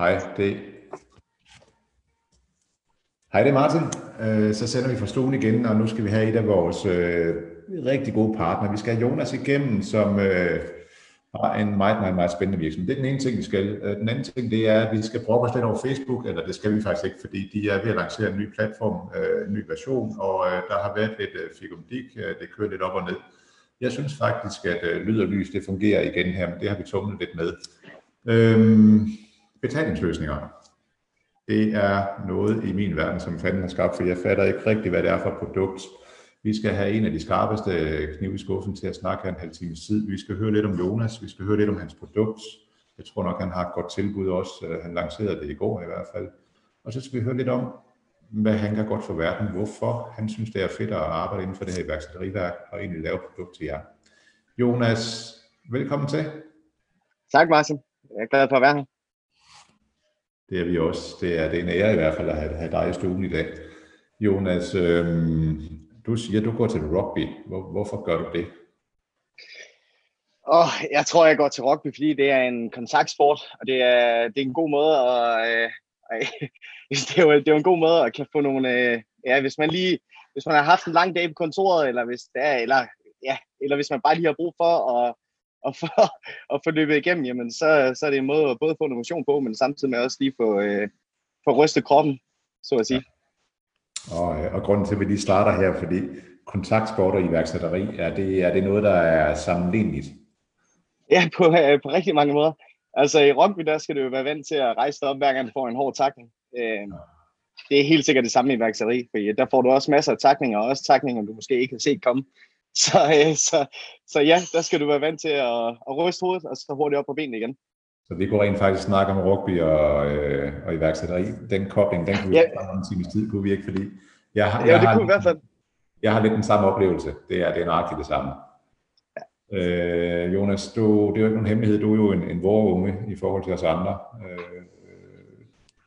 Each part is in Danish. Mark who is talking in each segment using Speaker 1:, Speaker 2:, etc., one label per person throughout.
Speaker 1: Hej, det Hej, det er Martin. Øh, så sender vi fra stuen igen, og nu skal vi have et af vores øh, rigtig gode partnere. Vi skal have Jonas igennem, som øh, har en meget, meget, meget spændende virksomhed. Det er den ene ting, vi skal. Øh, den anden ting, det er, at vi skal brokke os lidt over Facebook, eller det skal vi faktisk ikke, fordi de er ved at lancere en ny platform, øh, en ny version, og øh, der har været lidt øh, fikumdik, øh, det kører lidt op og ned. Jeg synes faktisk, at øh, lyd og lys, det fungerer igen her, men det har vi tumlet lidt med. Øh, betalingsløsninger. Det er noget i min verden, som fanden har skabt, for jeg fatter ikke rigtigt, hvad det er for et produkt. Vi skal have en af de skarpeste knive i skuffen til at snakke en halv times tid. Vi skal høre lidt om Jonas, vi skal høre lidt om hans produkt. Jeg tror nok, han har et godt tilbud også. Øh, han lancerede det i går i hvert fald. Og så skal vi høre lidt om, hvad han gør godt for verden, hvorfor han synes, det er fedt at arbejde inden for det her iværksætteriværk og egentlig lave produkt til jer. Jonas, velkommen til.
Speaker 2: Tak Martin. Jeg er glad for at være her.
Speaker 1: Det er vi også. Det er, det er en ære i hvert fald at have, have dig i stuen i dag. Jonas, øhm, du siger, at du går til rugby. Hvor, hvorfor gør du det?
Speaker 2: Oh, jeg tror, jeg går til rugby, fordi det er en kontaktsport, og det er, det er en god måde at... Øh, det, er jo, det er jo en god måde at kan få nogle... Øh, ja, hvis man lige... Hvis man har haft en lang dag på kontoret, eller hvis det er, eller, ja, eller hvis man bare lige har brug for at og for at få løbet igennem, jamen, så, så er det en måde at både få en motion på, men samtidig med også lige få, øh, få rystet kroppen, så at sige.
Speaker 1: Ja. Og, øh, og grunden til, at vi lige starter her, fordi kontaktsport og iværksætteri, er det, er det noget, der er sammenligneligt?
Speaker 2: Ja, på, øh, på rigtig mange måder. Altså i rugby, der skal du jo være vant til at rejse dig op, hver gang du får en hård takning. Øh, det er helt sikkert det samme i iværksætteri, for der får du også masser af takninger, og også takninger, du måske ikke har set komme. Så, øh, så, så ja, der skal du være vant til at, at ryste hovedet, og så hurtigt op på benene igen.
Speaker 1: Så vi kunne rent faktisk snakke om rugby og, øh, og iværksætteri. Den kobling, den kunne vi ja. en times tid, kunne vi ikke, fordi jeg, har,
Speaker 2: ja, det har, kunne i hvert fald.
Speaker 1: Jeg har lidt den samme oplevelse. Det er, det er nøjagtigt det samme. Ja. Øh, Jonas, du, det er jo ikke nogen hemmelighed. Du er jo en, en vorunge i forhold til os andre. Øh,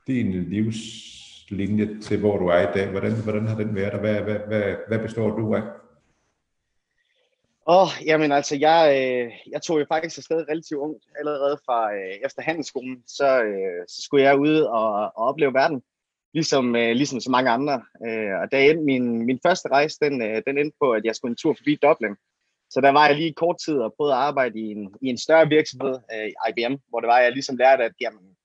Speaker 1: din livslinje til, hvor du er i dag, hvordan, hvordan har den været, og hvad, hvad, hvad, hvad består du af?
Speaker 2: Åh, oh, jamen altså, jeg, øh, jeg tog jo faktisk afsted relativt ungt, allerede fra øh, efter handelsskolen, så, øh, så skulle jeg ud og, og opleve verden, ligesom, øh, ligesom så mange andre. Øh, og da endte min, min første rejse, den, øh, den endte på, at jeg skulle en tur forbi Dublin. Så der var jeg lige kort tid og prøvede at arbejde i en, i en større virksomhed, øh, IBM, hvor det var, at jeg ligesom lærte, at jamen,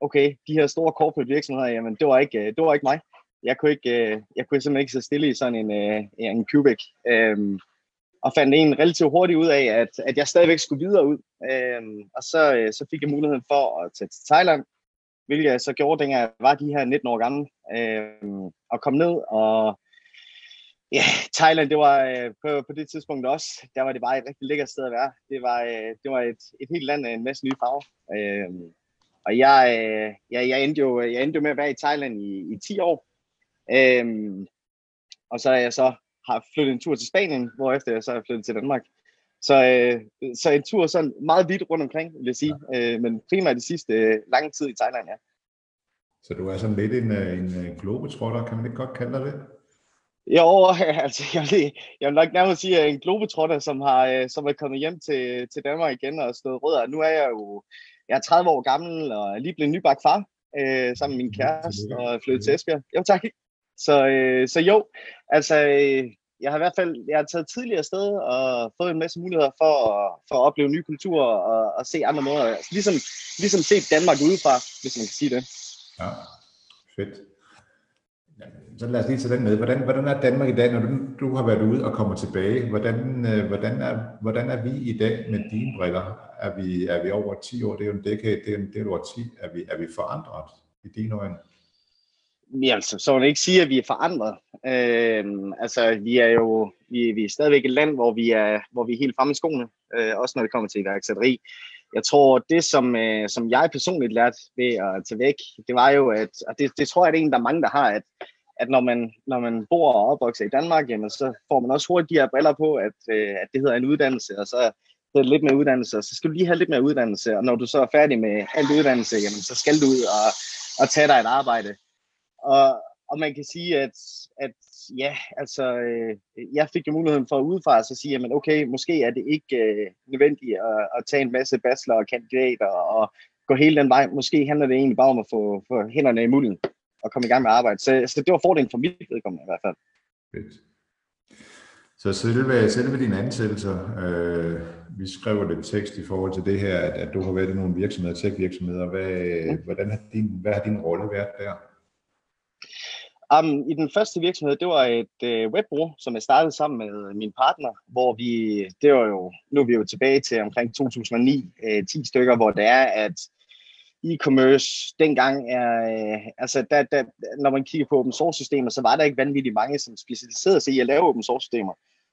Speaker 2: okay, de her store corporate virksomheder, jamen, det var ikke, øh, det var ikke mig. Jeg kunne, ikke, øh, jeg kunne simpelthen ikke sidde stille i sådan en, øh, en cubic. Øh, og fandt en relativt hurtigt ud af, at, at jeg stadigvæk skulle videre ud. Øhm, og så, øh, så fik jeg muligheden for at tage til Thailand, hvilket jeg så gjorde, dengang jeg var de her 19 år gammel, øhm, og kom ned, og ja, Thailand, det var øh, på, på det tidspunkt også, der var det bare et rigtig lækkert sted at være. Det var, øh, det var et, et helt land af en masse nye farver. Øhm, og jeg, øh, jeg, jeg, endte jo, jeg endte jo med at være i Thailand i, i 10 år. Øhm, og så er jeg så har flyttet en tur til Spanien, efter jeg så er flyttet til Danmark. Så, øh, så en tur sådan meget vidt rundt omkring, vil jeg sige. Ja. Øh, men primært de sidste øh, lange tid i Thailand, ja.
Speaker 1: Så du er sådan lidt en, øh, en øh, globetrotter, kan man ikke godt kalde dig det?
Speaker 2: Jo, altså, jeg vil, jeg vil nok nærmest sige, at en globetrotter, som, har, øh, som er kommet hjem til, til Danmark igen og stået rødder. Nu er jeg jo jeg er 30 år gammel og er lige blevet nybagt far øh, sammen med min kæreste og flyttet til Esbjerg. Jo, tak. Så, øh, så jo, altså, øh, jeg har i hvert fald jeg har taget tidligere sted og fået en masse muligheder for at, for at opleve nye kulturer og, og se andre måder. Altså, ligesom, ligesom se Danmark udefra, hvis man kan sige det.
Speaker 1: Ja, fedt. Så lad os lige tage den med. Hvordan, hvordan er Danmark i dag, når du, du har været ude og kommer tilbage? Hvordan, øh, hvordan, er, hvordan er vi i dag med dine briller? Er vi, er vi over 10 år? Det er jo en decade, det er, en, det er over 10. Er vi, er vi forandret i dine øjne?
Speaker 2: Ja, altså, så vil ikke sige, at vi er forandret. Øh, altså, vi er jo vi, vi er stadigvæk et land, hvor vi er, hvor vi er helt fremme i skoene, øh, også når det kommer til iværksætteri. Jeg tror, det som, øh, som jeg personligt lærte ved at tage væk, det var jo, at, og det, det tror jeg, det er en, der er mange, der har, at, at når man, når man bor og opvokser i Danmark, jamen, så får man også hurtigt de her briller på, at, øh, at det hedder en uddannelse, og så hedder det lidt mere uddannelse, og så skal du lige have lidt mere uddannelse, og når du så er færdig med alt uddannelse, jamen, så skal du ud og, og tage dig et arbejde. Og, og man kan sige, at, at ja, altså, øh, jeg fik jo muligheden for at udefra at sige, at okay, måske er det ikke øh, nødvendigt at, at tage en masse bachelor og kandidater og gå hele den vej. Måske handler det egentlig bare om at få, få hænderne i mulden og komme i gang med arbejde. Så, så det var fordelen for mit vedkommende i hvert fald. Fedt.
Speaker 1: Så selve, selve dine ansættelser, øh, vi skriver det tekst i forhold til det her, at, at du har været i nogle virksomheder, tech-virksomheder. Hvad, mm. hvordan har din, hvad har din rolle været der?
Speaker 2: Um, I den første virksomhed, det var et øh, uh, webbrug, som jeg startede sammen med min partner, hvor vi, det var jo, nu er vi jo tilbage til omkring 2009, uh, 10 stykker, hvor det er, at e-commerce dengang er, uh, altså der, der, når man kigger på open source systemer, så var der ikke vanvittigt mange, som specialiserede sig i at lave open source systemer.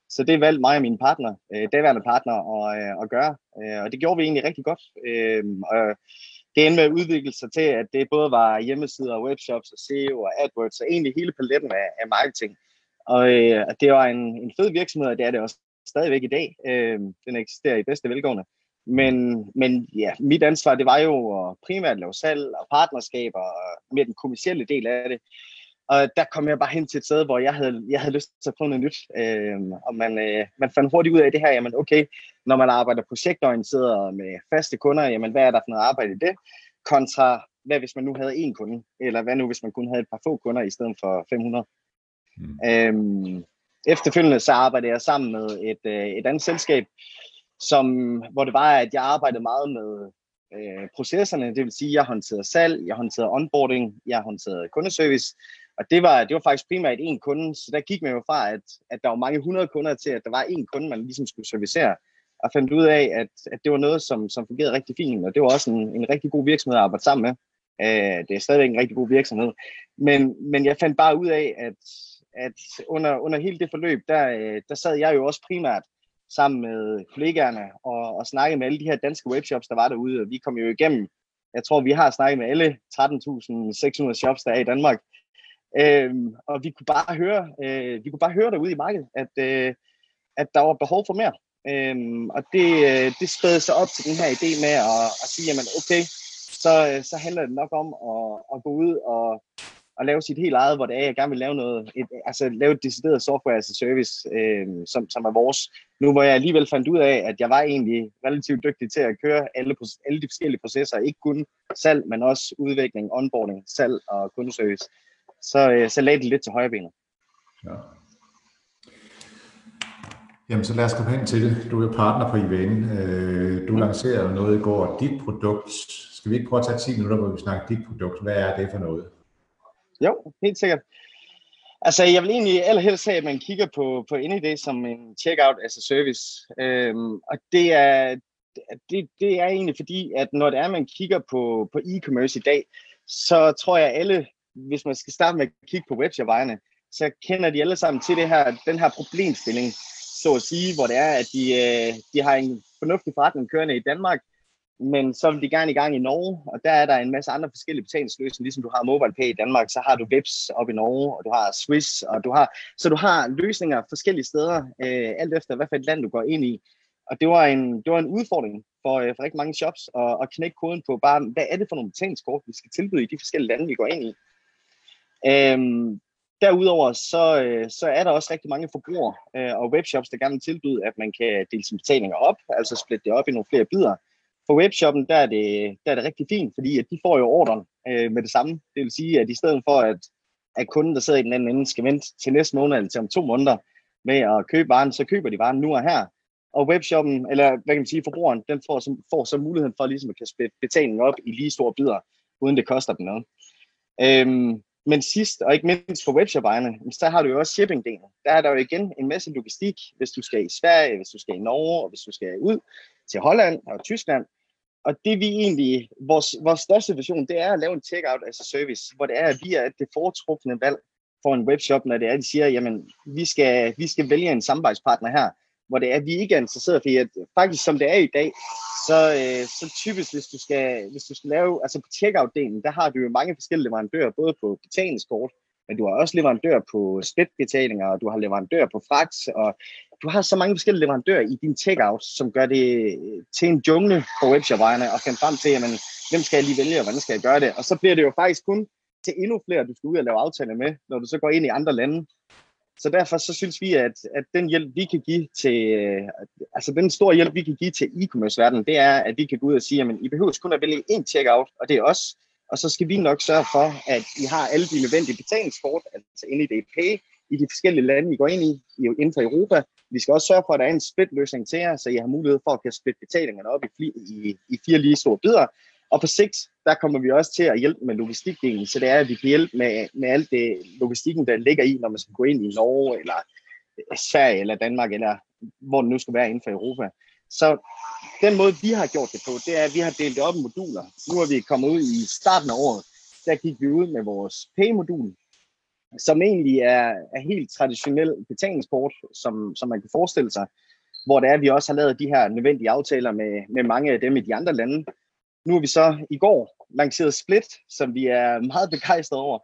Speaker 2: Så det valgte mig og min partner, uh, daværende partner, at, uh, at gøre, uh, og det gjorde vi egentlig rigtig godt. Uh, og det endte med at udvikle sig til, at det både var hjemmesider, webshops og SEO og AdWords, og egentlig hele paletten af, af marketing. Og øh, det var en, en fed virksomhed, og det er det også stadigvæk i dag. Øh, den eksisterer i bedste velgående. Men, men ja, mit ansvar, det var jo at primært lave salg og partnerskaber og mere den kommercielle del af det. Og der kom jeg bare hen til et sted, hvor jeg havde, jeg havde lyst til at prøve noget nyt. Øh, og man, øh, man fandt hurtigt ud af det her, jamen okay, når man arbejder projektorienteret med faste kunder, jamen hvad er der for noget arbejde i det? Kontra, hvad hvis man nu havde én kunde? Eller hvad nu, hvis man kun havde et par få kunder i stedet for 500? Mm. Øhm, efterfølgende så arbejdede jeg sammen med et, øh, et andet selskab, som, hvor det var, at jeg arbejdede meget med øh, processerne, det vil sige, jeg håndterede salg, jeg håndterede onboarding, jeg håndterede kundeservice, og det var, det var faktisk primært én kunde, så der gik man jo fra, at, at der var mange hundrede kunder til, at der var én kunde, man ligesom skulle servicere, og fandt ud af, at, at det var noget, som, som fungerede rigtig fint, og det var også en, en rigtig god virksomhed at arbejde sammen med. Øh, det er stadigvæk en rigtig god virksomhed. Men, men jeg fandt bare ud af, at, at under, under hele det forløb, der, øh, der sad jeg jo også primært sammen med kollegaerne og, og snakkede med alle de her danske webshops, der var derude, og vi kom jo igennem, jeg tror, vi har snakket med alle 13.600 shops, der er i Danmark, Øhm, og vi kunne bare høre, øh, vi kunne bare høre derude i markedet, at, øh, at der var behov for mere. Øhm, og det, øh, det spædede sig op til den her idé med at, at sige, jamen okay, så, øh, så handler det nok om at, at gå ud og, og lave sit helt eget, hvor det er, jeg gerne vil lave noget, et, altså lave et decideret software as a service, øh, som, som er vores. Nu hvor jeg alligevel fandt ud af, at jeg var egentlig relativt dygtig til at køre alle, alle de forskellige processer, ikke kun salg, men også udvikling, onboarding, salg og kundeservice så, øh, så lagde det lidt til højre benet. Ja.
Speaker 1: Jamen, så lad os komme hen til det. Du er partner på IVN. Øh, du lancerede noget i går. Dit produkt. Skal vi ikke prøve at tage 10 minutter, hvor vi snakker dit produkt? Hvad er det for noget?
Speaker 2: Jo, helt sikkert. Altså, jeg vil egentlig allerhelst have, at man kigger på, på NID som en checkout as a service. Øhm, og det er, det, det er egentlig fordi, at når det er, man kigger på, på e-commerce i dag, så tror jeg, at alle hvis man skal starte med at kigge på webshopejerne, så kender de alle sammen til det her, den her problemstilling, så at sige, hvor det er, at de, øh, de har en fornuftig forretning kørende i Danmark, men så vil de gerne i gang i Norge, og der er der en masse andre forskellige betalingsløsninger, ligesom du har MobilePay i Danmark, så har du Vips op i Norge, og du har Swiss, og du har, så du har løsninger forskellige steder, øh, alt efter hvad for et land du går ind i. Og det var en, det var en udfordring for, øh, for rigtig mange shops at, at knække koden på bare, hvad er det for nogle betalingskort, vi skal tilbyde i de forskellige lande, vi går ind i. Øhm, derudover så, øh, så er der også rigtig mange forbrugere øh, og webshops, der gerne vil tilbyde, at man kan dele sine betalinger op, altså splitte det op i nogle flere bidder. For webshoppen, der er det, der er det rigtig fint, fordi at de får jo ordren øh, med det samme. Det vil sige, at i stedet for, at, at kunden, der sidder i den anden ende, skal vente til næste måned eller til om to måneder med at købe varen, så køber de varen nu og her. Og webshoppen, eller hvad kan man sige, forbrugeren, den får så, får så muligheden for ligesom at kan splitte betalingen op i lige store bidder, uden det koster dem noget. Øhm, men sidst, og ikke mindst for webshopejerne, så har du jo også shipping-delen. Der er der jo igen en masse logistik, hvis du skal i Sverige, hvis du skal i Norge, og hvis du skal ud til Holland og Tyskland. Og det vi egentlig, vores, vores største vision, det er at lave en checkout as a service, hvor det er, at vi er det foretrukne valg for en webshop, når det er, at de siger, jamen, vi skal, vi skal vælge en samarbejdspartner her, hvor det er, at vi ikke er interesseret, fordi at øh, faktisk som det er i dag, så, øh, så typisk, hvis du skal, hvis du skal lave, altså på checkout-delen, der har du jo mange forskellige leverandører, både på betalingskort, men du har også leverandør på splitbetalinger, og du har leverandør på fragt, og du har så mange forskellige leverandører i din checkout, som gør det øh, til en jungle for webshopvejene, og kan frem til, jamen, hvem skal jeg lige vælge, og hvordan skal jeg gøre det? Og så bliver det jo faktisk kun til endnu flere, du skal ud og lave aftaler med, når du så går ind i andre lande. Så derfor så synes vi, at, at den hjælp, vi kan give til, øh, altså den store hjælp, vi kan give til e-commerce-verdenen, det er, at vi kan gå ud og sige, at I behøver kun at vælge én checkout, og det er os. Og så skal vi nok sørge for, at I har alle de nødvendige betalingskort, altså ind i DP, i de forskellige lande, I går ind i, inden for Europa. Vi skal også sørge for, at der er en split-løsning til jer, så I har mulighed for at kan splitte betalingerne op i, i, i fire lige store bidder. Og på sigt, der kommer vi også til at hjælpe med logistikdelen, så det er, at vi kan hjælpe med, med alt det logistikken, der ligger i, når man skal gå ind i Norge, eller øh, Sverige, eller Danmark, eller hvor det nu skal være inden for Europa. Så den måde, vi har gjort det på, det er, at vi har delt det op i moduler. Nu er vi kommet ud i starten af året, der gik vi ud med vores P-modul, som egentlig er, er helt traditionel betalingsport, som, som man kan forestille sig, hvor det er, at vi også har lavet de her nødvendige aftaler med, med mange af dem i de andre lande. Nu har vi så i går lanceret Split, som vi er meget begejstrede over.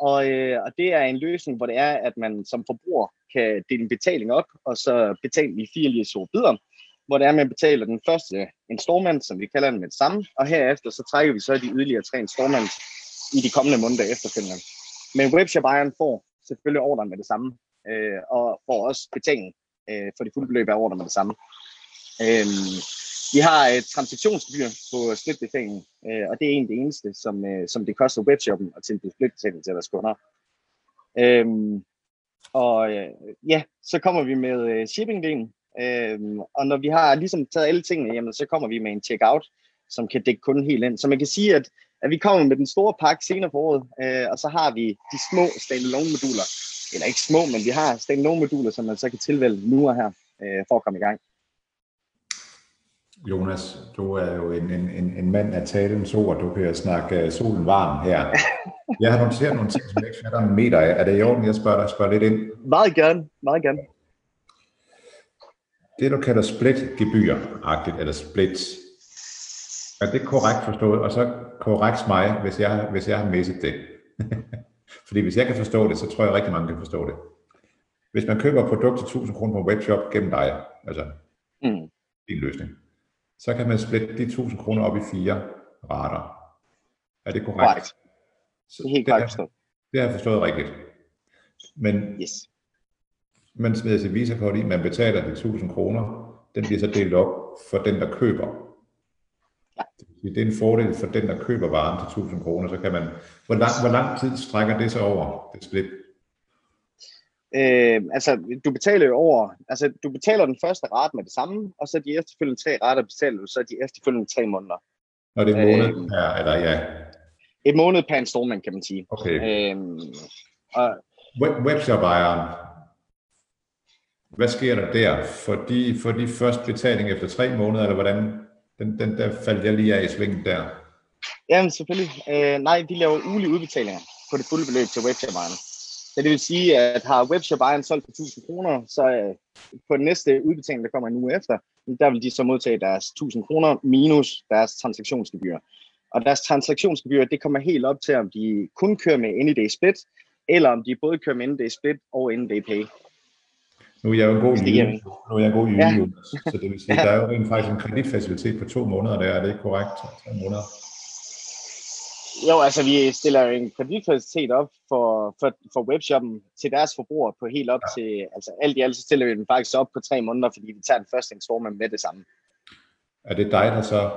Speaker 2: Og, øh, og det er en løsning, hvor det er, at man som forbruger kan dele en betaling op, og så betale i fire lige så bidder, hvor det er, at man betaler den første installment, som vi kalder den med det samme, og herefter så trækker vi så de yderligere tre installments i de kommende måneder efterfølgende. Men webshop-ejeren får selvfølgelig ordren med det samme, øh, og får også betaling øh, for det fulde beløb af ordren med det samme. Øh, vi har et transaktionsgebyr på splitbetalingen, øh, og det er egentlig det eneste, som, øh, som det koster webshoppen at tilbyde splitbetaling til deres kunder. Øhm, og øh, ja, så kommer vi med øh, shippingdelen, øhm, og når vi har ligesom taget alle tingene, jamen, så kommer vi med en checkout, som kan dække kunden helt ind. Så man kan sige, at at vi kommer med den store pakke senere på året, øh, og så har vi de små standalone moduler, eller ikke små, men vi har standalone moduler, som man så kan tilvælge nu og her, øh, for at komme i gang.
Speaker 1: Jonas, du er jo en, en, en, en mand af talens ord. Du kan snakke uh, solen varm her. Jeg har noteret nogle ting, som jeg ikke fatter en meter af. Er det i orden, jeg spørger dig spørger lidt ind?
Speaker 2: Meget gerne, meget gerne.
Speaker 1: Det, du kalder split-gebyr-agtigt, eller split, er det korrekt forstået? Og så korrekt mig, hvis jeg, hvis jeg har misset det. Fordi hvis jeg kan forstå det, så tror jeg, rigtig mange kan forstå det. Hvis man køber et produkt til 1000 kroner på en webshop gennem dig, altså mm. din løsning, så kan man splitte de 1000 kroner op i fire rater. Er det korrekt?
Speaker 2: Korrekt. Så det er helt korrekt forstået.
Speaker 1: Det har jeg forstået rigtigt. Men
Speaker 2: yes.
Speaker 1: man smider sit visa i, man betaler de 1000 kroner, den bliver så delt op for den, der køber det er en fordel for den, der køber varen til 1000 kroner, så kan man, hvor lang, hvor lang tid strækker det så over, det split?
Speaker 2: Øh, altså, du betaler jo over, altså, du betaler den første rate med det samme, og så de efterfølgende tre rater betaler du så de efterfølgende tre måneder.
Speaker 1: Og det er en måned øh, per, eller ja?
Speaker 2: Et måned per installment, kan man sige.
Speaker 1: Okay. Øh,
Speaker 2: og,
Speaker 1: Web, webshop-ejeren, hvad sker der der? For de, for de første betaling efter tre måneder, eller hvordan? Den, den der faldt jeg lige af i svingen der.
Speaker 2: Jamen selvfølgelig. Øh, nej, de laver ugenlige udbetalinger på det fulde beløb til webshop-ejeren. Så det vil sige, at har webshop-ejeren solgt for 1000 kroner, så øh, på den næste udbetaling, der kommer en uge efter, der vil de så modtage deres 1000 kroner minus deres transaktionsgebyr. Og deres transaktionsgebyr, det kommer helt op til, om de kun kører med NID Split, eller om de både kører med NID Split og NID Pay.
Speaker 1: Nu er jeg jo en god jyde, nu er jeg god jyde, ja. så det vil sige, ja. der er jo rent faktisk en kreditfacilitet på to måneder der, er det ikke korrekt? To måneder.
Speaker 2: Jo, altså vi stiller en kreditfacilitet op for, for, for webshoppen til deres forbrugere på helt op ja. til, altså alt i alt så stiller vi den faktisk op på tre måneder, fordi vi tager den første installment med det samme.
Speaker 1: Er det dig, der så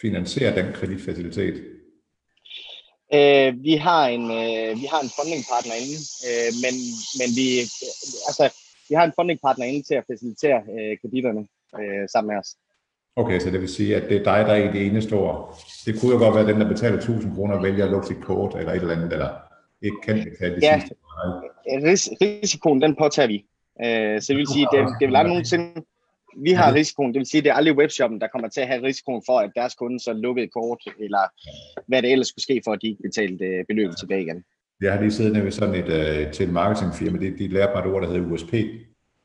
Speaker 1: finansierer den kreditfacilitet?
Speaker 2: Øh, vi har en øh, vi har en funding partner inde, øh, men men vi altså vi har en fundingpartner inde til at facilitere øh, kreditterne øh, sammen med os.
Speaker 1: Okay, så det vil sige, at det er dig, der er i det ene store. Det kunne jo godt være den, der betaler 1000 kroner vælger at lukke sit kort eller et eller andet, eller ikke kan betale det ja, sidste.
Speaker 2: Ris- risikoen, den påtager vi. Øh, så det vil sige, det, det vil aldrig nogensinde... Vi har risikoen, det vil sige, det er aldrig webshoppen, der kommer til at have risikoen for, at deres kunde så lukker et kort, eller hvad det ellers skulle ske for, at de ikke betalte øh, beløbet tilbage igen.
Speaker 1: Jeg har lige siddet ved sådan et uh, til marketingfirma, de, de lærte mig et ord, der hedder USP.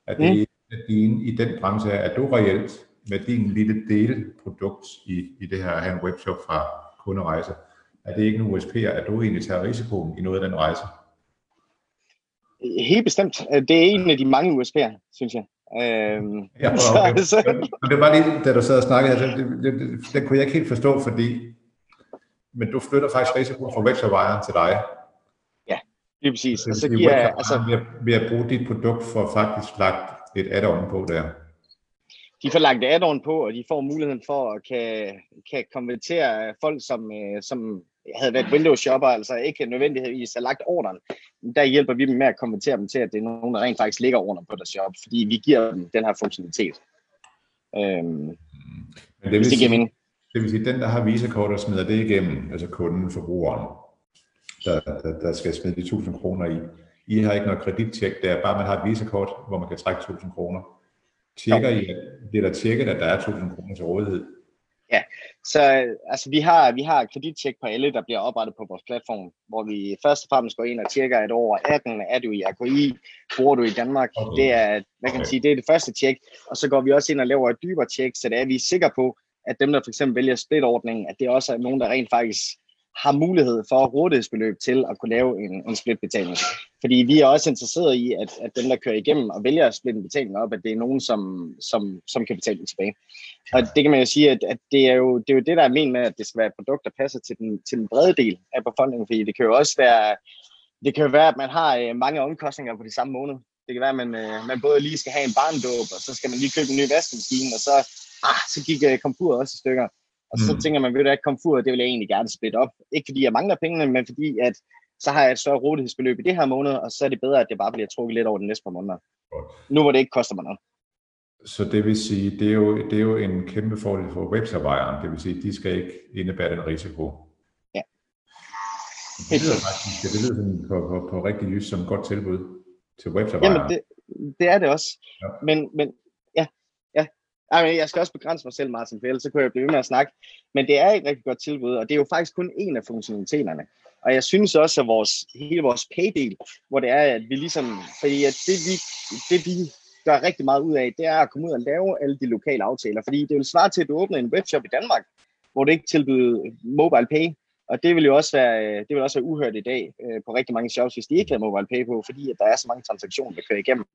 Speaker 1: At det mm. at din, i den branche er, at du reelt med din lille delprodukt i, i det her at have en webshop fra kunderejse, er det ikke en USP, at du egentlig tager risikoen i noget af den rejse?
Speaker 2: Helt bestemt. Det er en af de mange USP'er, synes jeg. Øhm,
Speaker 1: ja, okay. så, det var lige, da du sad og snakkede, altså, det, det, det, det kunne jeg ikke helt forstå, fordi men du flytter faktisk risikoen fra webshop-ejeren til dig.
Speaker 2: Ja, lige præcis.
Speaker 1: Og så giver altså, ved, at, ved at bruge dit produkt for faktisk lagt et add-on på der.
Speaker 2: De får lagt add-on på, og de får muligheden for at kan, kan konvertere folk, som, øh, som havde været Windows shopper, altså ikke nødvendigvis har lagt ordren. Der hjælper vi dem med at konvertere dem til, at det er nogen, der rent faktisk lægger ordre på deres shop, fordi vi giver dem den her funktionalitet. Øhm, Men
Speaker 1: det vil, sige, det vil sige, den, der har visakort og smider det igennem, altså kunden, forbrugeren, der, der, der skal smide de 1000 kroner i. I har ikke noget kredittjek, det er bare, man har et visakort, hvor man kan trække 1000 kroner. Tjekker I, det er der tjekket, at der er 1000 kroner til rådighed?
Speaker 2: Ja, så altså, vi har, vi har kredittjek på alle, der bliver oprettet på vores platform, hvor vi først og fremmest går ind og tjekker, at over 18 er du i RKI, bor du i Danmark. Okay. Det er, hvad kan man sige, det er det første tjek. Og så går vi også ind og laver et dybere tjek, så det er, vi er sikre på, at dem, der for eksempel vælger split-ordningen, at det også er nogen, der rent faktisk har mulighed for rådighedsbeløb til at kunne lave en, en splitbetaling. Fordi vi er også interesseret i, at, at dem, der kører igennem og vælger at splitte en betaling op, at det er nogen, som, som, som kan betale den tilbage. Og det kan man jo sige, at, at det, er jo, det er jo det, der er ment med, at det skal være et produkt, der passer til den, til den brede del af befolkningen. Fordi det kan jo også være, det kan jo være, at man har øh, mange omkostninger på de samme måned. Det kan være, at man, øh, man både lige skal have en barndåb, og så skal man lige købe en ny vaskemaskine, og så, ah, så gik uh, komfuret også i stykker. Og så mm. tænker man, ved du at komfuret, det vil jeg egentlig gerne splitte op. Ikke fordi jeg mangler pengene, men fordi at så har jeg et større rådighedsbeløb i det her måned, og så er det bedre, at det bare bliver trukket lidt over de næste par måneder. Nu hvor det ikke koster mig noget.
Speaker 1: Så det vil sige, det er jo, det er jo en kæmpe fordel for webservejeren. Det vil sige, de skal ikke indebære den risiko.
Speaker 2: Ja.
Speaker 1: Det lyder faktisk, det lyder sådan på, på, på rigtig jysk som et godt tilbud til webservejeren.
Speaker 2: Jamen, det, det er det også. Ja. Men, men ej, jeg skal også begrænse mig selv, Martin, for ellers så kunne jeg blive ved med at snakke. Men det er et rigtig godt tilbud, og det er jo faktisk kun en af funktionaliteterne. Og jeg synes også, at vores, hele vores paydel, hvor det er, at vi ligesom, fordi at det, vi, det vi gør rigtig meget ud af, det er at komme ud og lave alle de lokale aftaler. Fordi det vil svare til, at du åbner en webshop i Danmark, hvor du ikke tilbyder mobile pay, og det vil jo også være, øh, det vil også være uhørt i dag øh, på rigtig mange shops, hvis de ikke har mobile pay på, fordi at der er så mange transaktioner, der kører igennem.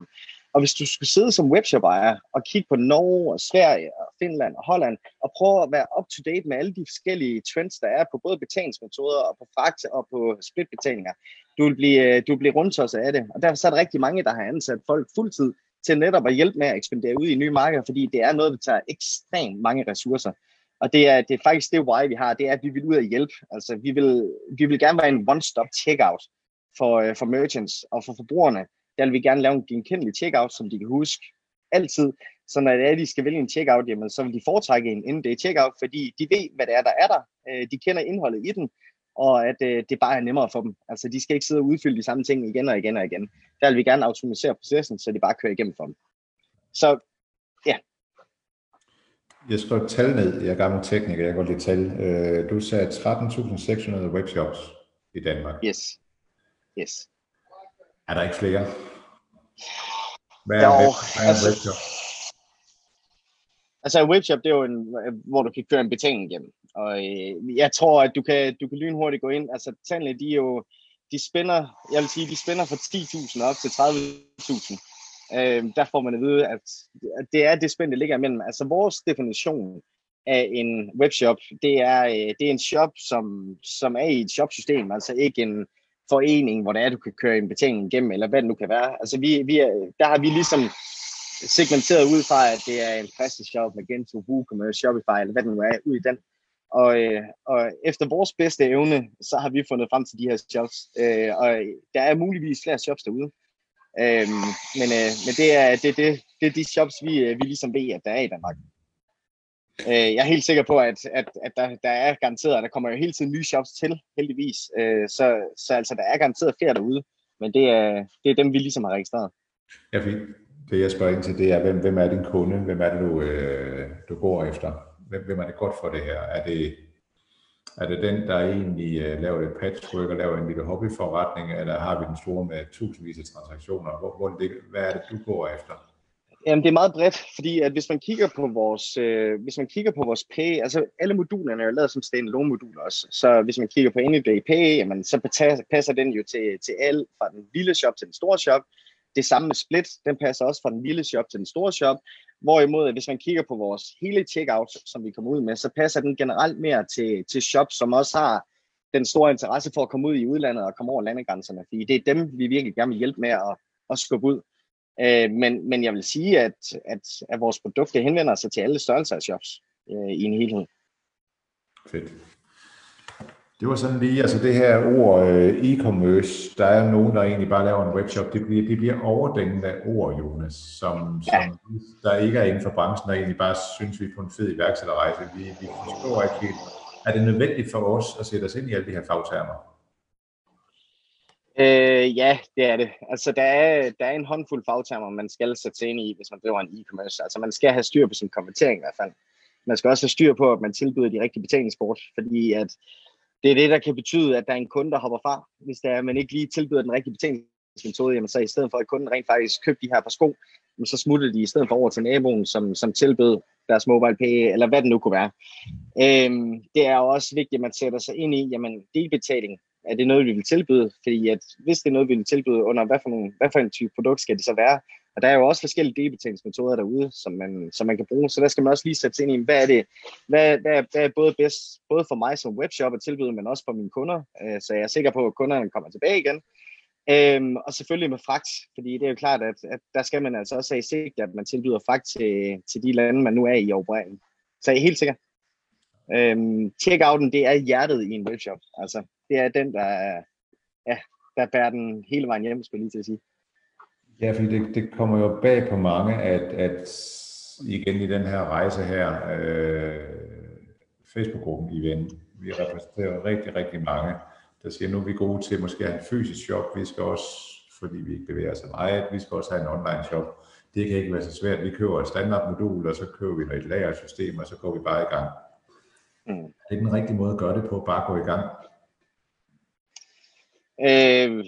Speaker 2: Og hvis du skulle sidde som webshop-ejer og kigge på Norge og Sverige og Finland og Holland og prøve at være up-to-date med alle de forskellige trends, der er på både betalingsmetoder og på fragt og på splitbetalinger, du vil blive, øh, du vil blive rundt af det. Og derfor er der rigtig mange, der har ansat folk fuldtid til netop at hjælpe med at ekspandere ud i nye markeder, fordi det er noget, der tager ekstremt mange ressourcer. Og det er, det er faktisk det why, vi har, det er, at vi vil ud og hjælpe. Altså, vi vil, vi vil gerne være en one-stop checkout for, øh, for merchants og for forbrugerne. Der vil vi gerne lave en genkendelig checkout, som de kan huske altid. Så når det er, de skal vælge en checkout, jamen, så vil de foretrække en inden det checkout, fordi de ved, hvad det er, der er der. Øh, de kender indholdet i den, og at øh, det bare er nemmere for dem. Altså, de skal ikke sidde og udfylde de samme ting igen og igen og igen. Der vil vi gerne automatisere processen, så de bare kører igennem for dem. Så
Speaker 1: jeg skrev tal ned. Jeg er gammel tekniker, jeg går lidt tal. Øh, du sagde 13.600 webshops i Danmark.
Speaker 2: Yes. Yes.
Speaker 1: Er der ikke flere?
Speaker 2: Hvad er, jo, web, hvad er altså, webshop? Altså en webshop, det er jo en, hvor du kan køre en betaling igennem. Og øh, jeg tror, at du kan, du kan lynhurtigt gå ind. Altså tallene, de er jo, de spænder, jeg vil sige, de spænder fra 10.000 op til 30.000 øh, der får man at vide, at, at det er det spænd, der ligger imellem. Altså vores definition af en webshop, det er, øh, det er en shop, som, som er i et shopsystem, altså ikke en forening, hvor det er, du kan køre en betaling igennem, eller hvad det nu kan være. Altså vi, vi er, der har vi ligesom segmenteret ud fra, at det er en fast shop, Magento, WooCommerce, Shopify, eller hvad det nu er, ud i den. Og, øh, og efter vores bedste evne, så har vi fundet frem til de her shops. Øh, og der er muligvis flere shops derude. Øhm, men øh, men det, er, det, det, det er de shops, vi, øh, vi ligesom ved, at der er i Danmark. Øh, jeg er helt sikker på, at, at, at der, der er garanteret, at der kommer jo hele tiden nye shops til, heldigvis. Øh, så, så altså, der er garanteret flere derude, men det er, det er dem, vi ligesom har registreret.
Speaker 1: Ja, fint. Det jeg spørger ind til, det er, hvem, hvem er din kunde? Hvem er det, du, øh, du går efter? Hvem, hvem er det godt for det her? Er det er det den, der egentlig øh, laver et patchwork og laver en lille hobbyforretning, eller har vi den store med tusindvis af transaktioner? Hvor, hvor det, hvad er det, du går efter?
Speaker 2: Jamen, det er meget bredt, fordi at hvis man kigger på vores, øh, hvis man kigger på vores pay, altså alle modulerne er lavet som standalone moduler også. Så hvis man kigger på Anyday Pay, jamen, så passer den jo til, til alt fra den lille shop til den store shop. Det samme med Split, den passer også fra den lille shop til den store shop. Hvorimod, hvis man kigger på vores hele checkout, som vi kommer ud med, så passer den generelt mere til, til shops, som også har den store interesse for at komme ud i udlandet og komme over landegrænserne, fordi det er dem, vi virkelig gerne vil hjælpe med at, at skubbe ud. Øh, men, men jeg vil sige, at, at, at vores produkter henvender sig til alle størrelser af shops øh, i en helhed.
Speaker 1: Fedt. Det var sådan lige, altså det her ord øh, e-commerce, der er nogen, der egentlig bare laver en webshop, det bliver, det bliver overdængende af ord, Jonas, som, ja. som der ikke er inden for branchen, der egentlig bare synes, vi er på en fed iværksætterrejse. Vi, vi forstår ikke helt, er det nødvendigt for os at sætte os ind i alle de her fagtermer?
Speaker 2: Øh, ja, det er det. Altså, der er, der er en håndfuld fagtermer, man skal sætte sig ind i, hvis man driver en e-commerce. Altså, man skal have styr på sin konvertering i hvert fald. Man skal også have styr på, at man tilbyder de rigtige betalingskort, fordi at det er det, der kan betyde, at der er en kunde, der hopper fra. Hvis der er, man ikke lige tilbyder den rigtige betalingsmetode, jamen så i stedet for, at kunden rent faktisk købte de her par sko, så smutter de i stedet for over til naboen, som, som tilbød deres mobile pay, eller hvad det nu kunne være. Øhm, det er også vigtigt, at man sætter sig ind i, jamen delbetaling, er det noget, vi vil tilbyde? Fordi at hvis det er noget, vi vil tilbyde under, hvad for, nogle, hvad for en type produkt skal det så være? Og der er jo også forskellige delbetalingsmetoder derude, som man, som man kan bruge. Så der skal man også lige sætte sig ind i, hvad er det, hvad, hvad, er, hvad er både bedst, både for mig som webshop at tilbyde, men også for mine kunder. Øh, så jeg er sikker på, at kunderne kommer tilbage igen. Øhm, og selvfølgelig med fragt, fordi det er jo klart, at, at der skal man altså også have i sigt, at man tilbyder fragt til, til de lande, man nu er i opereringen. Så jeg er helt sikker. Øhm, checkouten, det er hjertet i en webshop. Altså, det er den, der, ja, der bærer den hele vejen hjem, skulle jeg lige til at sige.
Speaker 1: Ja, fordi det, det kommer jo bag på mange, at, at igen i den her rejse her, øh, Facebook-gruppen i Ven, vi repræsenterer rigtig, rigtig mange, der siger, nu er vi gode til måske at have en fysisk shop, vi skal også, fordi vi ikke bevæger så meget, vi skal også have en online shop. Det kan ikke være så svært. Vi køber et standardmodul, og så køber vi et lagersystem, og så går vi bare i gang. Mm. Det er den rigtige måde at gøre det på, bare gå i gang.
Speaker 2: Øh,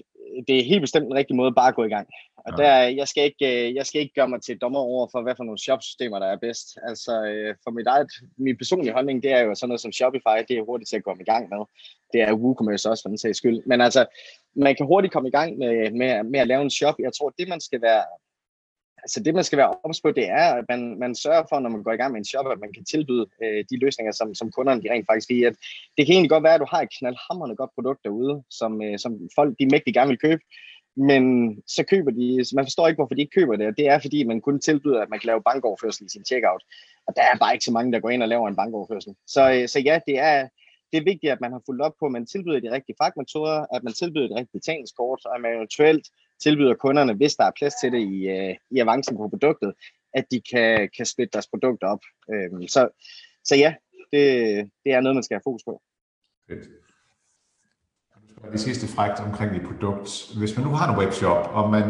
Speaker 2: det er helt bestemt en rigtig måde bare at gå i gang. Og der, jeg, skal ikke, øh, jeg skal ikke gøre mig til dommer over for, hvad for nogle shopsystemer, der er bedst. Altså, øh, for mit eget, min personlige holdning, det er jo sådan noget som Shopify, det er hurtigt til at komme i gang med. Det er WooCommerce også, for den sags skyld. Men altså, man kan hurtigt komme i gang med, med, med at lave en shop. Jeg tror, det man skal være altså det, man skal være ops på, det er, at man, man sørger for, når man går i gang med en shop, at man kan tilbyde øh, de løsninger, som, som kunderne de rent faktisk vil. At det kan egentlig godt være, at du har et knaldhammerende godt produkt derude, som, øh, som folk de mægtig gerne vil købe, men så køber de, man forstår ikke, hvorfor de ikke køber det, og det er, fordi man kun tilbyder, at man kan lave bankoverførsel i sin checkout, og der er bare ikke så mange, der går ind og laver en bankoverførsel. Så, øh, så ja, det er, det er vigtigt, at man har fulgt op på, at man tilbyder de rigtige fagmetoder, at man tilbyder de rigtige betalingskort, og at man eventuelt tilbyder kunderne, hvis der er plads til det i, øh, i avancen på produktet, at de kan, kan splitte deres produkter op. Øhm, så, så ja, det, det er noget, man skal have fokus på. Fedt.
Speaker 1: Det sidste frækt omkring det produkt. Hvis man nu har en webshop, og man,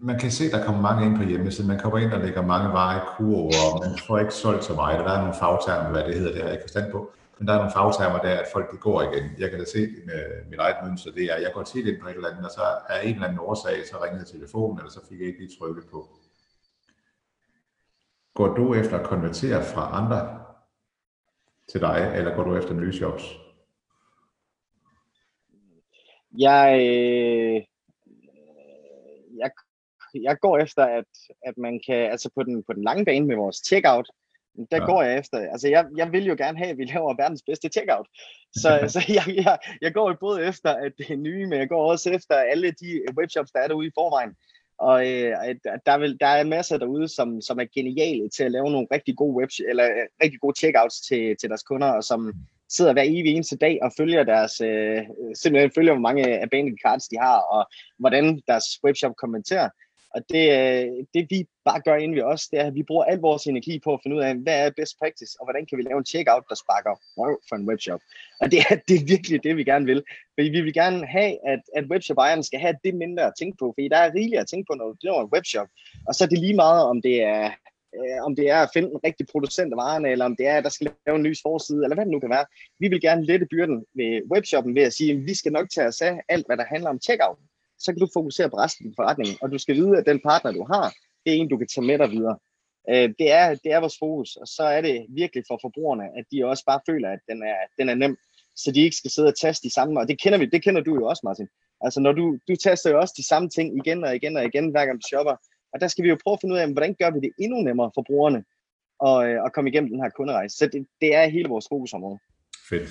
Speaker 1: man kan se, at der kommer mange ind på hjemmesiden, man kommer ind og lægger mange varer i kurver, og man får ikke solgt så meget, og der er nogle fagtermer, hvad det hedder, det har jeg ikke forstand på. Men der er nogle fagtermer der, at folk det går igen. Jeg kan da se med mit eget mønster, det er, at jeg går tit ind på et eller andet, og så er en eller anden årsag, så ringede telefonen, eller så fik jeg ikke lige trykket på. Går du efter at konvertere fra andre til dig, eller går du efter nye jobs?
Speaker 2: Jeg, øh, jeg, jeg går efter, at, at man kan, altså på den, på den lange bane med vores checkout, der ja. går jeg efter. Altså, jeg, jeg vil jo gerne have, at vi laver verdens bedste checkout. Så, så jeg, jeg, jeg går jo både efter, at det er nye, men jeg går også efter alle de webshops, der er derude i forvejen. Og øh, der, vil, der er masser derude, som, som er geniale til at lave nogle rigtig gode webs eller øh, rigtig gode checkouts til, til deres kunder, og som sidder hver evig eneste dag og følger deres, øh, simpelthen følger, hvor mange abandoned cards de har, og hvordan deres webshop kommenterer. Og det, øh, det vi bare gør inden vi os, det er, at vi bruger al vores energi på at finde ud af, hvad er best practice, og hvordan kan vi lave en checkout, der sparker røv for en webshop. Og det er, det er virkelig det, vi gerne vil. Fordi vi vil gerne have, at, at webshop-ejeren skal have det mindre at tænke på, fordi der er rigeligt at tænke på, når du laver en webshop. Og så er det lige meget, om det er, øh, om det er at finde en rigtig producent af varerne, eller om det er, at der skal lave en ny forside, eller hvad det nu kan være. Vi vil gerne lette byrden ved webshoppen ved at sige, at vi skal nok tage os af alt, hvad der handler om checkout så kan du fokusere på resten af din forretning, og du skal vide, at den partner, du har, det er en, du kan tage med dig videre. Øh, det, er, det er vores fokus, og så er det virkelig for forbrugerne, at de også bare føler, at den er, den er nem, så de ikke skal sidde og taste de samme, og det kender vi, det kender du jo også, Martin. Altså, når du, du taster jo også de samme ting igen og igen og igen, hver gang du shopper, og der skal vi jo prøve at finde ud af, hvordan gør vi det endnu nemmere for brugerne at, øh, at komme igennem den her kunderejse. Så det, det er hele vores fokusområde.
Speaker 1: Fedt.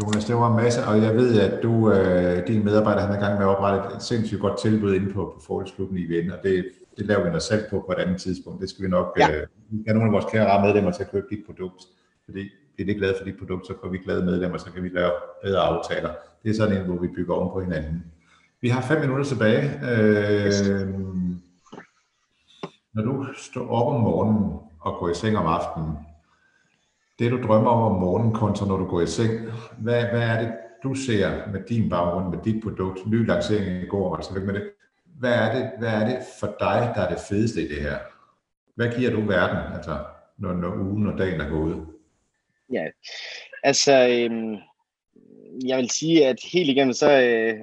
Speaker 1: Jonas, det var en masse, og jeg ved, at du, øh, din medarbejder, han er i gang med at oprette et sindssygt godt tilbud inde på, på Forholdsklubben i Vend, og det, det laver vi noget selv på på et andet tidspunkt. Det skal vi nok ja. øh, have nogle af vores kære medlemmer til at købe dit produkt, fordi er det glade for dit produkt, så får vi glade medlemmer, så kan vi lave bedre aftaler. Det er sådan en, hvor vi bygger oven på hinanden. Vi har fem minutter tilbage. Øh, når du står op om morgenen og går i seng om aftenen, det du drømmer om om morgenen kontra når du går i seng, hvad, hvad er det, du ser med din baggrund, med dit produkt, ny lancering i går, altså med det, hvad er det, hvad er det for dig, der er det fedeste i det her? Hvad giver du verden, altså, når, når ugen og dagen er gået?
Speaker 2: Ja, altså, øhm, jeg vil sige, at helt igennem, så, øh,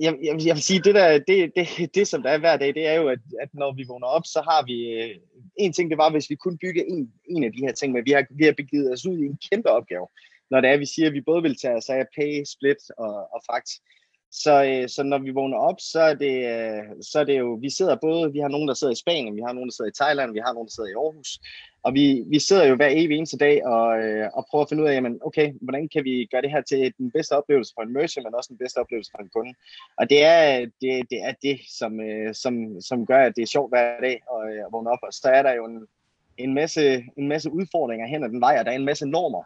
Speaker 2: jeg, jeg, jeg vil sige, det der, det, det, det som der er hver dag, det er jo, at, at når vi vågner op, så har vi, øh, en ting det var, hvis vi kunne bygge en, en af de her ting, men vi har, vi har begivet os ud i en kæmpe opgave, når det er, vi siger, at vi både vil tage os af pay, split og, og fragt. Så, øh, så når vi vågner op, så er, det, øh, så er det jo, vi sidder både, vi har nogen, der sidder i Spanien, vi har nogen, der sidder i Thailand, vi har nogen, der sidder i Aarhus, og vi, vi sidder jo hver evig eneste dag og, øh, og prøver at finde ud af, jamen, okay, hvordan kan vi gøre det her til den bedste oplevelse for en merchant, men også den bedste oplevelse for en kunde. Og det er det, det, er det som, øh, som, som gør, at det er sjovt hver dag at, øh, at vågne op. Og så er der jo en, en, masse, en masse udfordringer hen ad den vej, og der er en masse normer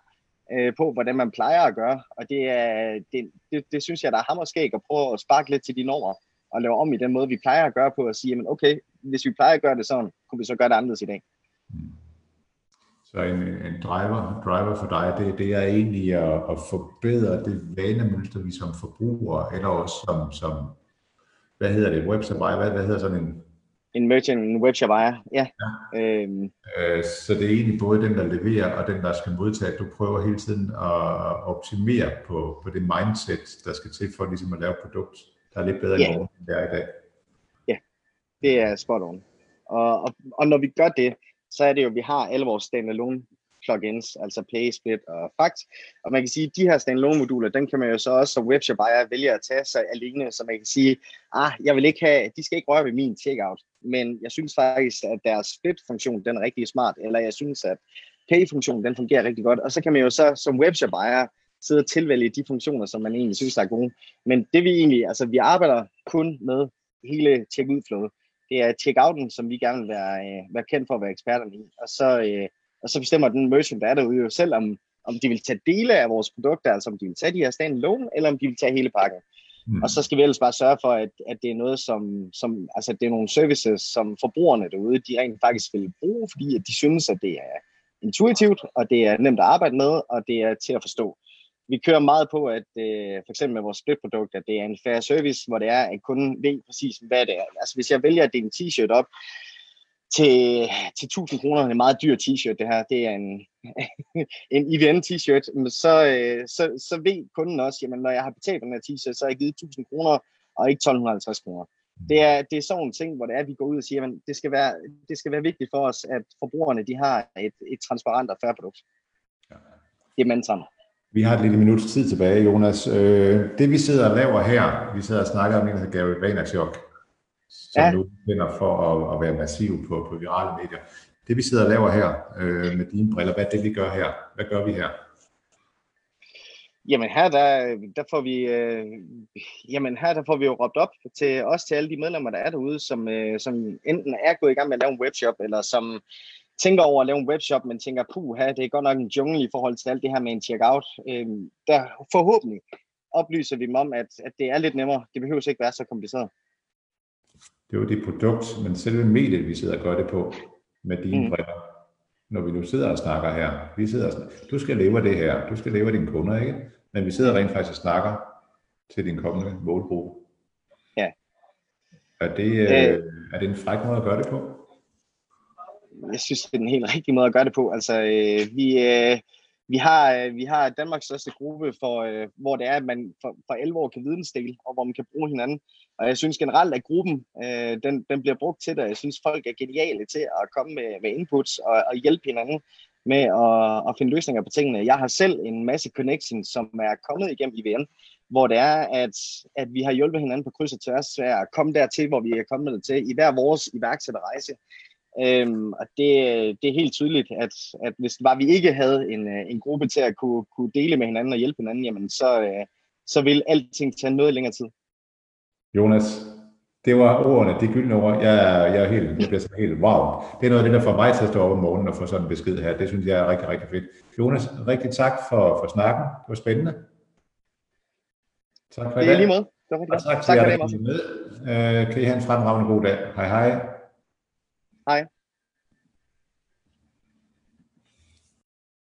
Speaker 2: øh, på, hvordan man plejer at gøre. Og det, er, det, det, det synes jeg, der er hammerskæg at prøve at sparke lidt til de normer og lave om i den måde, vi plejer at gøre på, og sige, jamen okay, hvis vi plejer at gøre det sådan, kunne vi så gøre det anderledes i dag.
Speaker 1: Så en, en driver, driver for dig, det, det er egentlig at, at forbedre det vanemønster, vi som forbrugere, eller også som, som hvad hedder det, webshop hvad, hvad hedder sådan en...
Speaker 2: En merchant, en webshop ejer, ja. ja.
Speaker 1: Øhm. Øh, så det er egentlig både den, der leverer, og den, der skal modtage. Du prøver hele tiden at optimere på, på det mindset, der skal til for ligesom at lave et produkt, der er lidt bedre ja. end det er i dag.
Speaker 2: Ja, det er spot on. Og, og, og når vi gør det, så er det jo, at vi har alle vores standalone plugins, altså PaySplit og Fact. Og man kan sige, at de her standalone moduler, den kan man jo så også som webshop ejer vælge at tage sig alene, så man kan sige, ah, jeg vil ikke have, de skal ikke røre ved min checkout, men jeg synes faktisk, at deres split-funktion, den er rigtig smart, eller jeg synes, at pay-funktionen, den fungerer rigtig godt, og så kan man jo så som webshop ejer sidde og tilvælge de funktioner, som man egentlig synes er gode. Men det vi egentlig, altså vi arbejder kun med hele check-ud-flowet det er checkouten, som vi gerne vil være, øh, være kendt for at være eksperterne i. Og så, øh, og så bestemmer den merchant, der er derude jo selv, om, om de vil tage dele af vores produkter, altså om de vil tage de her standalone, eller om de vil tage hele pakken. Mm. Og så skal vi ellers bare sørge for, at, at det er noget, som, som altså det er nogle services, som forbrugerne derude, de rent faktisk vil bruge, fordi at de synes, at det er intuitivt, og det er nemt at arbejde med, og det er til at forstå vi kører meget på, at øh, for eksempel med vores split-produkt, at det er en fair service, hvor det er, at kunden ved præcis, hvad det er. Altså hvis jeg vælger at dele en t-shirt op til, til 1000 kroner, en meget dyr t-shirt, det her, det er en, en IVN t-shirt, så, øh, så, så ved kunden også, jamen når jeg har betalt den her t-shirt, så har jeg givet 1000 kroner, og ikke 1250 kroner. Det er, det er sådan en ting, hvor det er, at vi går ud og siger, at det skal være, det skal være vigtigt for os, at forbrugerne de har et, et transparent og fair produkt. Det er mantraen.
Speaker 1: Vi har et lille minuts tid tilbage, Jonas. Øh, det vi sidder og laver her, vi sidder og snakker om en, der hedder Gary Vaynerchuk, som ja. nu finder for at, at være massiv på, på virale medier. Det vi sidder og laver her øh, med dine briller, hvad er det, vi gør her? Hvad gør vi her?
Speaker 2: Jamen her, der, der får vi, øh, jamen her, der får vi jo råbt op til os til alle de medlemmer, der er derude, som, øh, som enten er gået i gang med at lave en webshop, eller som tænker over at lave en webshop, men tænker, puh, det er godt nok en jungle i forhold til alt det her med en checkout. Øhm, der forhåbentlig oplyser vi dem om, at, at det er lidt nemmere. Det behøver ikke være så kompliceret.
Speaker 1: Det er jo det produkt, men selve mediet, vi sidder og gør det på med dine mm. briller. Når vi nu sidder og snakker her, vi sidder og snakker, du skal leve af det her, du skal leve af dine kunder, ikke? Men vi sidder rent faktisk og snakker til din kommende målgruppe.
Speaker 2: Ja.
Speaker 1: Er det, øh, er det en fræk måde at gøre det på?
Speaker 2: jeg synes, det er den helt rigtige måde at gøre det på. Altså, øh, vi, øh, vi, har, øh, vi har Danmarks største gruppe, for, øh, hvor det er, at man for, for 11 år kan vidensdele, og hvor man kan bruge hinanden. Og jeg synes generelt, at gruppen øh, den, den bliver brugt til det. Jeg synes, folk er geniale til at komme med, med inputs og, og hjælpe hinanden med at, at finde løsninger på tingene. Jeg har selv en masse connections, som er kommet igennem IVN, hvor det er, at, at vi har hjulpet hinanden på kryds og tværs af at komme dertil, hvor vi er kommet til, i hver vores iværksætterrejse. Øhm, og det, det er helt tydeligt, at, at hvis det var, vi ikke havde en, øh, en gruppe til at kunne, kunne dele med hinanden og hjælpe hinanden, jamen så, øh, så vil alting tage noget længere tid.
Speaker 1: Jonas, det var ordene, de gyldne ord. Jeg er, jeg er helt, jeg bliver sådan helt wow. Det er noget af det, der får mig til at stå op om morgenen og få sådan en besked her. Det synes jeg er rigtig, rigtig fedt. Jonas, rigtig tak for, for snakken. Det var spændende.
Speaker 2: Tak for det. Det er lige måde. Det var
Speaker 1: og tak, tak for jer, der med. Uh, kan I have en fremragende god dag. Hej hej.
Speaker 2: Hej.